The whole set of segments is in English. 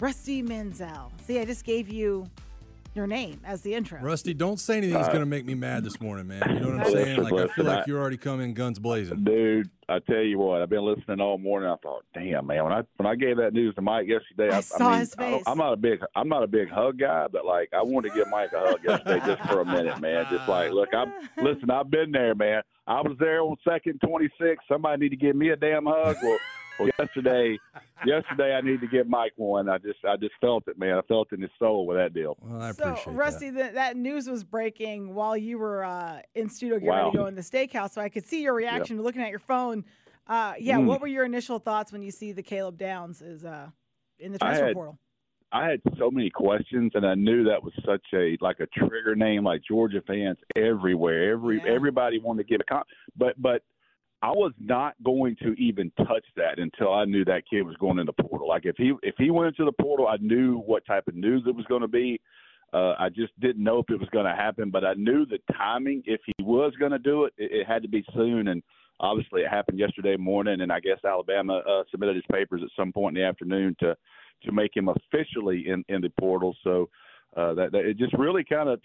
Rusty Mansell. See, I just gave you your name as the intro. Rusty, don't say anything that's uh, going to make me mad this morning, man. You know what I'm saying? Like, I feel like you're already coming guns blazing. Dude, I tell you what, I've been listening all morning. I thought, damn, man, when I when I gave that news to Mike yesterday, I, I, saw I mean, his face. I, am not a big I'm not a big hug guy, but like I wanted to give Mike a hug yesterday just for a minute, man. Just like, look, I'm listen, I've been there, man. I was there on second 26. Somebody need to give me a damn hug. Well, well, yesterday, yesterday I need to get Mike one. I just, I just felt it, man. I felt it in his soul with that deal. Well, I so, appreciate Rusty, that. that. that news was breaking while you were uh, in studio getting Wow. ready to go in the steakhouse. So I could see your reaction looking at your phone. Uh, yeah, Mm. what were your initial thoughts when you see the Caleb Downs is uh, in the I transfer had- portal? I had so many questions, and I knew that was such a like a trigger name. Like Georgia fans everywhere, every Yeah. everybody wanted to get a con. But but I was not going to even touch that until I knew that kid was going in the portal. Like if he if he went into the portal, I knew what type of news it was going to be. Uh, I just didn't know if it was going to happen, but I knew the timing. If he was going to do it, it, it had to be soon. And obviously, it happened yesterday morning. And I guess Alabama uh, submitted his papers at some point in the afternoon to to make him officially in in the portal. So uh, that, that it just really kind of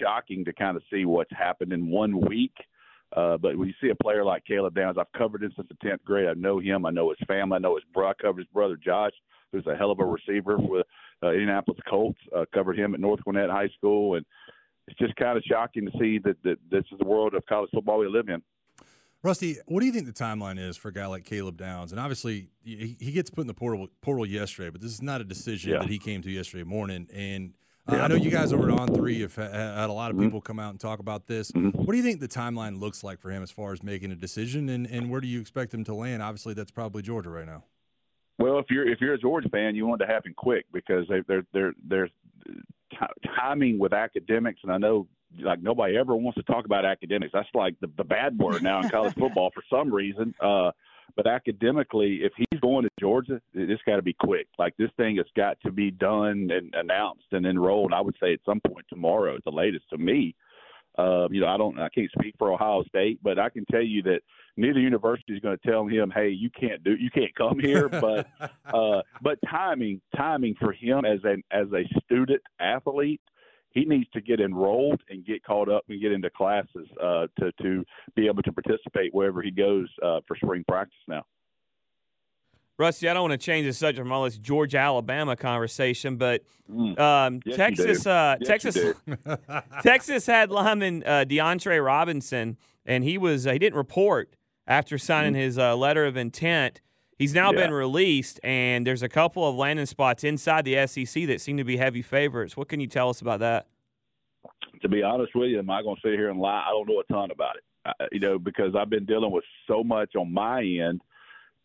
shocking to kind of see what's happened in one week. Uh, but when you see a player like Caleb Downs, I've covered him since the tenth grade. I know him. I know his family. I know his brother. I covered his brother Josh, who's a hell of a receiver with uh, Indianapolis Colts. Uh, covered him at North Gwinnett High School, and it's just kind of shocking to see that, that this is the world of college football we live in. Rusty, what do you think the timeline is for a guy like Caleb Downs? And obviously, he, he gets put in the portal portal yesterday, but this is not a decision Yeah. that he came to yesterday morning. And uh, Yeah. I know you guys over at On3 have had a lot of Mhm. people come out and talk about this. Mhm. What do you think the timeline looks like for him as far as making a decision, and, and where do you expect him to land? Obviously, that's probably Georgia right now. Well, if you're if you're a Georgia fan, you want it to happen quick because they, they're they're there's t- timing with academics, and I know like nobody ever wants to talk about academics. That's like the, the bad word now in college football for some reason. Uh, but academically, if he's going to Georgia, it- it's got to be quick. Like this thing has got to be done and announced and enrolled. I would say at some point tomorrow at the latest. To me, uh, you know, I don't, I can't speak for Ohio State, but I can tell you that neither university is going to tell him, "Hey, you can't do, you can't come here." But uh, but timing, timing for him as a as a student athlete, he needs to get enrolled and get caught up and get into classes uh, to to be able to participate wherever he goes uh, for spring practice now. Rusty, I don't want to change the subject from all this Georgia Alabama conversation, but Mm. um, Yes, Texas, uh, Yes, Texas. Texas had lineman uh, D'antre Robinson, and he was uh, he didn't report after signing his uh, letter of intent. He's now. Yeah. been released, and there's a couple of landing spots inside the SEC that seem to be heavy favorites. What can you tell us about that? to be honest with you, am I going to sit here and lie? I don't know a ton about it. Uh, you know, because I've been dealing with so much on my end.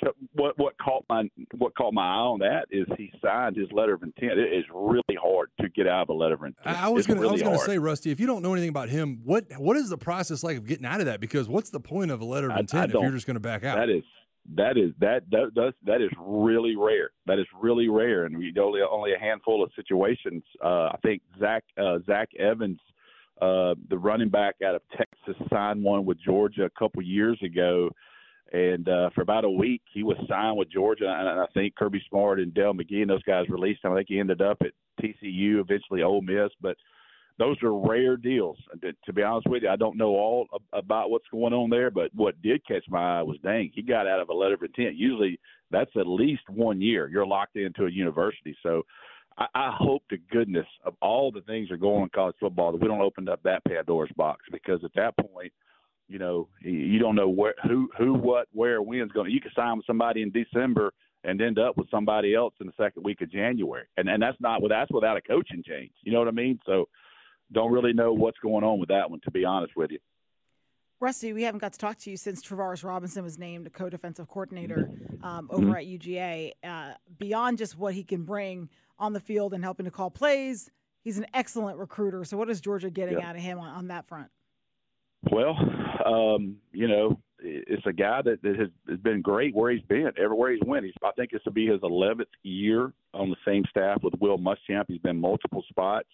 So what what caught my what caught my eye on that is he signed his letter of intent. It is really hard to get out of a letter of intent. I I was gonna, really gonna say, Rusty, if you don't know anything about him, what what is the process like of getting out of that? Because what's the point of a letter of I- I intent if you're just going to back out? That is that is that that does that is really rare. That is really rare, and we only only a handful of situations. Uh, I think Zach uh, Zach Evans, uh, the running back out of Texas, signed one with Georgia a couple years ago, and uh, for about a week he was signed with Georgia. And I think Kirby Smart and Dell McGee and those guys released him. I think he ended up at TCU, eventually Ole Miss, but those are rare deals. To, to be honest with you, I don't know all about what's going on there, but what did catch my eye was, dang, he got out of a letter of intent. Usually, that's at least one year. You're locked into a university. So, I, I hope to goodness of all the things that are going on in college football that we don't open up that Pandora's box because at that point, you know, you- don't know where, who, who, what, where, when's going. You can sign with somebody in December and end up with somebody else in the second week of January, and and that's not that's without a coaching change. You know what I mean? So don't really know what's going on with that one, to be honest with you. Rusty, we haven't got to talk to you since Travaris Robinson was named co-defensive coordinator um, over Mm-hmm. at UGA. Uh, beyond just what he can bring on the field and helping to call plays, he's an excellent recruiter. So, what is Georgia getting Yeah. out of him on, on that front? Well, um, you know, it's a guy that, that has, has been great where he's been, everywhere he's went. He's, I think this will be his 11th year on the same staff with Will Muschamp. He's been multiple spots.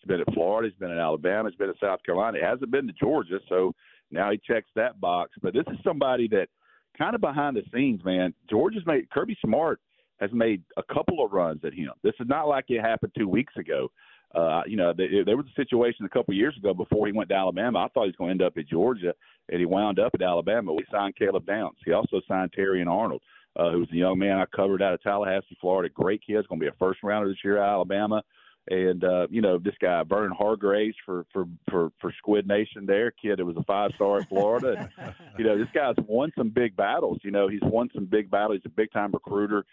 He's been at Florida. He's been at Alabama. He's been at South Carolina. He hasn't been to Georgia, so now he checks that box. But this is somebody that kind of behind the scenes, man. Georgia's made Kirby Smart has made a couple of runs at him. This is not like it happened two weeks ago. Uh, you know, there, there was a situation a couple of years ago before he went to Alabama. I thought he was going to end up at Georgia, and he wound up at Alabama. We signed Caleb Downs. He also signed Terrion Arnold, uh, who a young man I covered out of Tallahassee, Florida. Great kid. He's going to be a first rounder this year at Alabama. And uh, you know, this guy Vernon Hargreaves for for for for Squid Nation, there kid that was a five star at Florida. and, you know, this guy's won some big battles. You know, he's won some big battles. He's a big time recruiter.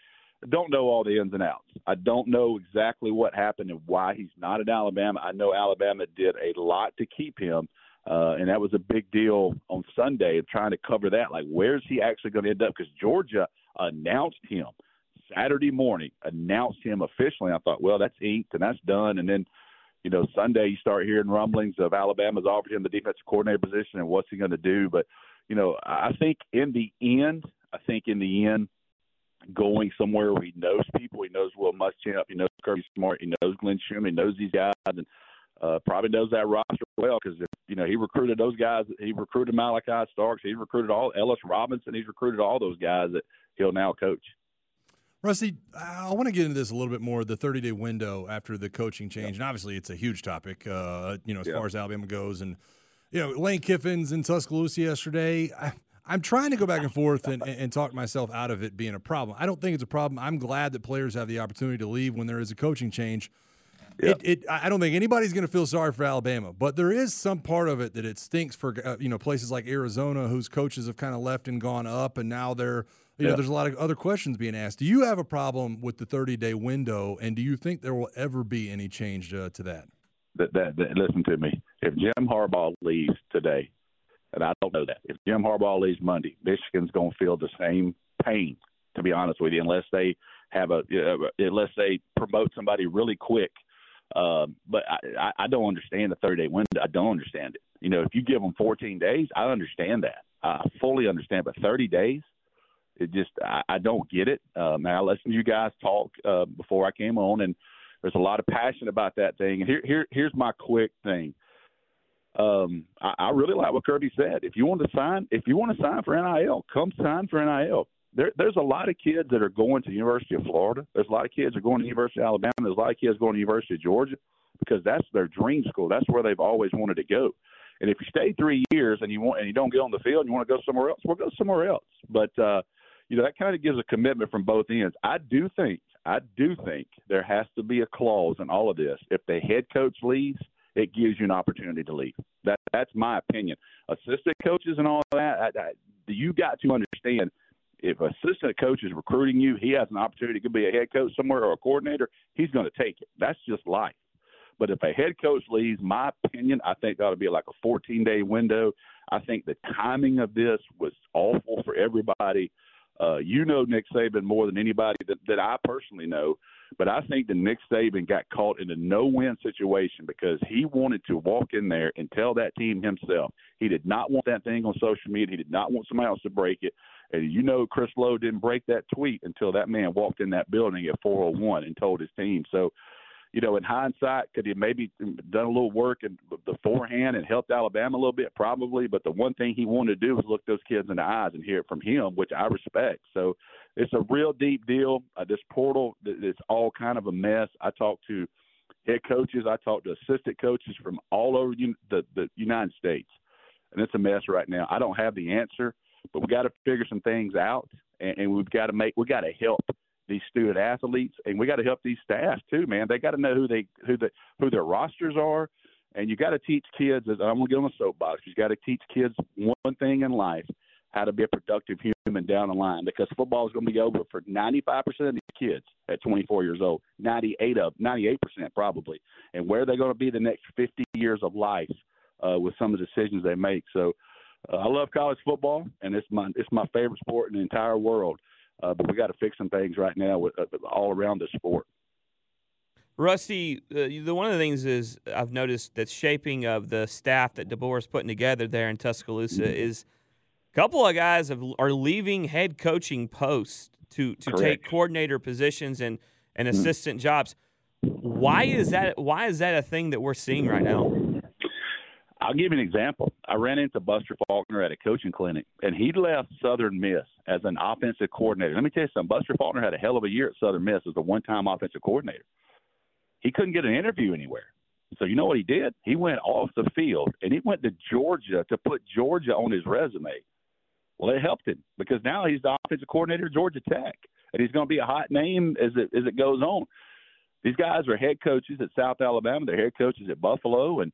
I don't know all the ins and outs. I don't know exactly what happened and why he's not in Alabama. I know Alabama did a lot to keep him, uh, and that was a big deal on Sunday. Trying to cover that, like where's he actually going to end up? Because Georgia announced him Saturday morning, announced him officially. I thought, well, that's inked and that's done. And then, you know, Sunday you start hearing rumblings of Alabama's offered him the defensive coordinator position and what's he going to do. But, you know, I think in the end, I think in the end going somewhere where he knows people. He knows Will Muschamp. He knows Kirby Smart. He knows Glenn Schumann. He knows these guys, and uh, probably knows that roster well because you know he recruited those guys. He recruited Malaki Starks. He recruited all Ellis Robinson. He's recruited all those guys that he'll now coach. Rusty, I want to get into this a little bit more. The 30 day window after the coaching change, and obviously it's a huge topic. Uh, you know, as far as Alabama goes, and you know Lane Kiffin's in Tuscaloosa yesterday. I, I'm trying to go back and forth and, and, talk myself out of it being a problem. I don't think it's a problem. I'm glad that players have the opportunity to leave when there is a coaching change. Yep. It, it, I don't think anybody's going to feel sorry for Alabama, but there is some part of it that it stinks for uh, you know places like Arizona whose coaches have kind of left and gone up, and now they're you yep. know there's a lot of other questions being asked. Do you have a problem with the 30 day window, and do you think there will ever be any change uh, to that? That, that, that? Listen to me. If Jim Harbaugh leaves today, and I don't know that. If Jim Harbaugh leaves Monday, Michigan's going to feel the same pain, to be honest with you, unless they have a uh, unless they promote somebody really quick. Uh, but I, I don't understand the 30 day window. I don't understand it. You know, if you give them 14 days, I understand that. I fully understand. But 30 days, it just I, I don't get it. Um, I listened to you guys talk uh, before I came on, and there's a lot of passion about that thing. And here, here here's my quick thing um, I, I really like what Kirby said. If you want to sign, if you want to sign for NIL, come sign for NIL. There, there's a lot of kids that are going to the University of Florida. There's a lot of kids that are going to the University of Alabama. There's a lot of kids going to the University of Georgia because that's their dream school. That's where they've always wanted to go. And if you stay three years and you want and you don't get on the field and you want to go somewhere else, we'll go somewhere else. But uh, you know that kind of gives a commitment from both ends. I do think, I do think there has to be a clause in all of this. If the head coach leaves – it gives you an opportunity to leave. That that's my opinion. Assistant coaches and all that, I, I, you got to understand if assistant coach is recruiting you, he has an opportunity to be a head coach somewhere or a coordinator. He's going to take it. That's just life. But if a head coach leaves, my opinion, I think that ought to be like a 14 day window. I think the timing of this was awful for everybody. Uh, you know Nick Saban more than anybody that, that I personally know. But I think that Nick Saban got caught in a no-win situation because he wanted to walk in there and tell that team himself. He did not want that thing on social media. He did not want somebody else to break it. And you know, Chris Low didn't break that tweet until that man walked in that building at 401 and told his team. So you know, in hindsight, could he maybe done a little work in beforehand and helped Alabama a little bit? Probably. But the one thing he wanted to do was look those kids in the eyes and hear it from him, which I respect. So it's a real deep deal. Uh, this portal, it's all kind of a mess. I talked to head coaches, I talked to assistant coaches from all over the, the United States, and it's a mess right now. I don't have the answer, but we got to figure some things out, and, and we've got to make we got to help these student athletes, and we got to help these staff too, man. They got to know who they who the who their rosters are, and you got to teach kids. I'm gonna get on the soapbox. You got to teach kids one thing in life: how to be a productive human down the line. Because football is to be over for 95% of these kids at 24 years old. 98 of 98% probably, and where they're going to be the next 50 years of life uh, with some of the decisions they make. So. Uh, I love college football, and it's my it's my favorite sport in the entire world. Uh, but we got to fix some things right now with, uh, all around the sport. Rusty, uh, the one of the things is I've noticed that shaping of the staff that DeBoer is putting together there in Tuscaloosa mm-hmm. is a couple of guys have, are leaving head coaching posts to to Correct. take coordinator positions and and mm-hmm. assistant jobs. Why is that? Why is that a thing that we're seeing right now? I'll give you an example. I ran into Buster Faulkner at a coaching clinic, and he left Southern Miss as an offensive coordinator. Let me tell you something. Buster Faulkner had a hell of a year at Southern Miss as a one-time offensive coordinator. He couldn't get an interview anywhere. So you know what he did? He went off the field and he went to Georgia to put Georgia on his resume. Well, it helped him because now he's the offensive coordinator at Georgia Tech, and he's going to be a hot name as it as it goes on. These guys are head coaches at South Alabama. They're head coaches at Buffalo, and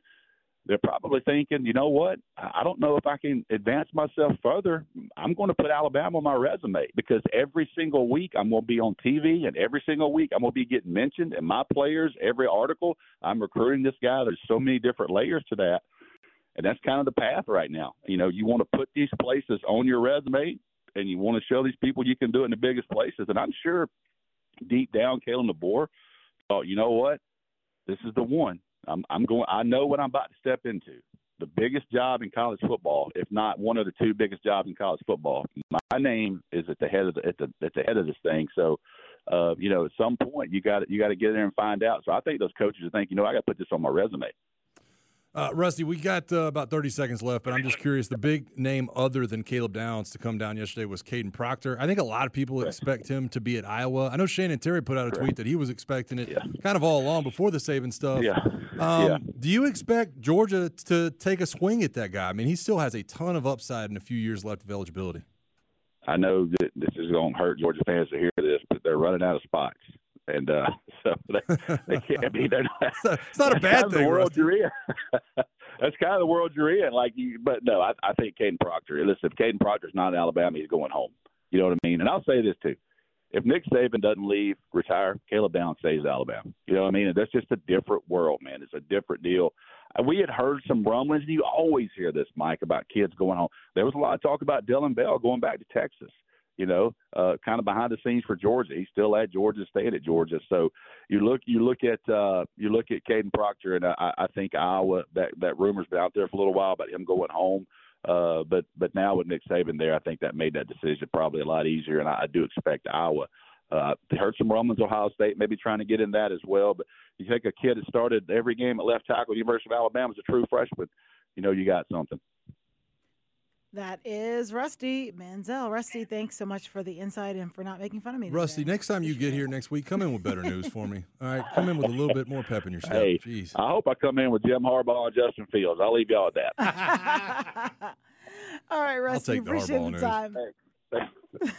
they're probably thinking, you know what? I don't know if I can advance myself further. I'm going to put Alabama on my resume because every single week I'm going to be on TV, and every single week I'm going to be getting mentioned. And my players, every article, I'm recruiting this guy. There's so many different layers to that, and that's kind of the path right now. You know, you want to put these places on your resume, and you want to show these people you can do it in the biggest places. And I'm sure deep down, Kalen DeBoer thought, you know what? This is the one I'm, I'm going. I know what I'm about to step into. The biggest job in college football, if not one of the two biggest jobs in college football. My name is at the head of the, at the at the head of this thing. So, uh, you know, at some point you got you got to get in there and find out. So I think those coaches think, you know, I got to put this on my resume. Uh, Rusty, we got uh, about 30 seconds left, but I'm just curious. The big name other than Caleb Downs to come down yesterday was Kadyn Proctor. I think a lot of people expect him to be at Iowa. I know Shannon Terry put out a tweet that he was expecting it yeah. kind of all along before the Saban stuff. Yeah. Um, yeah. Do you expect Georgia to take a swing at that guy? I mean, he still has a ton of upside and a few years left of eligibility. I know that this is going to hurt Georgia fans to hear this, but they're running out of spots and uh, so they, they can't be. They're not, it's not a bad thing. The world you're in. that's kind of the world you're in. Like, you, but no, I, I think Kadyn Proctor. Listen, if Kadyn Proctor's not in Alabama, he's going home. You know what I mean? And I'll say this too: if Nick Saban doesn't leave, retire, Caleb Downs stays at Alabama. You know what I mean? And that's just a different world, man. It's a different deal. Uh, we had heard some rumblings, and you always hear this, Mike, about kids going home. There was a lot of talk about Dillon Bell going back to Texas you know, uh, kind of behind the scenes for Georgia. He's still at Georgia, staying at Georgia. So you look, you look at, uh, you look at Kadyn Proctor, and I, I think Iowa. That that rumor's been out there for a little while about him going home. Uh, but but now with Nick Saban there, I think that made that decision probably a lot easier, and I, I do expect Iowa. Uh, heard some rumblings Ohio State maybe trying to get in that as well. But you take a kid that started every game at left tackle, University of Alabama, is a true freshman. You know you got something. That is Rusty Mansell. Rusty, thanks so much for the insight and for not making fun of me. Rusty, today. next time you get here next week, come in with better news for me. All right, come in with a little bit more pep in your step. Hey, Jeez. I hope I come in with Jim Harbaugh and Justin Fields. I'll leave y'all at that. All right, Rusty, I'll take appreciate the, the time. Thanks. Thanks.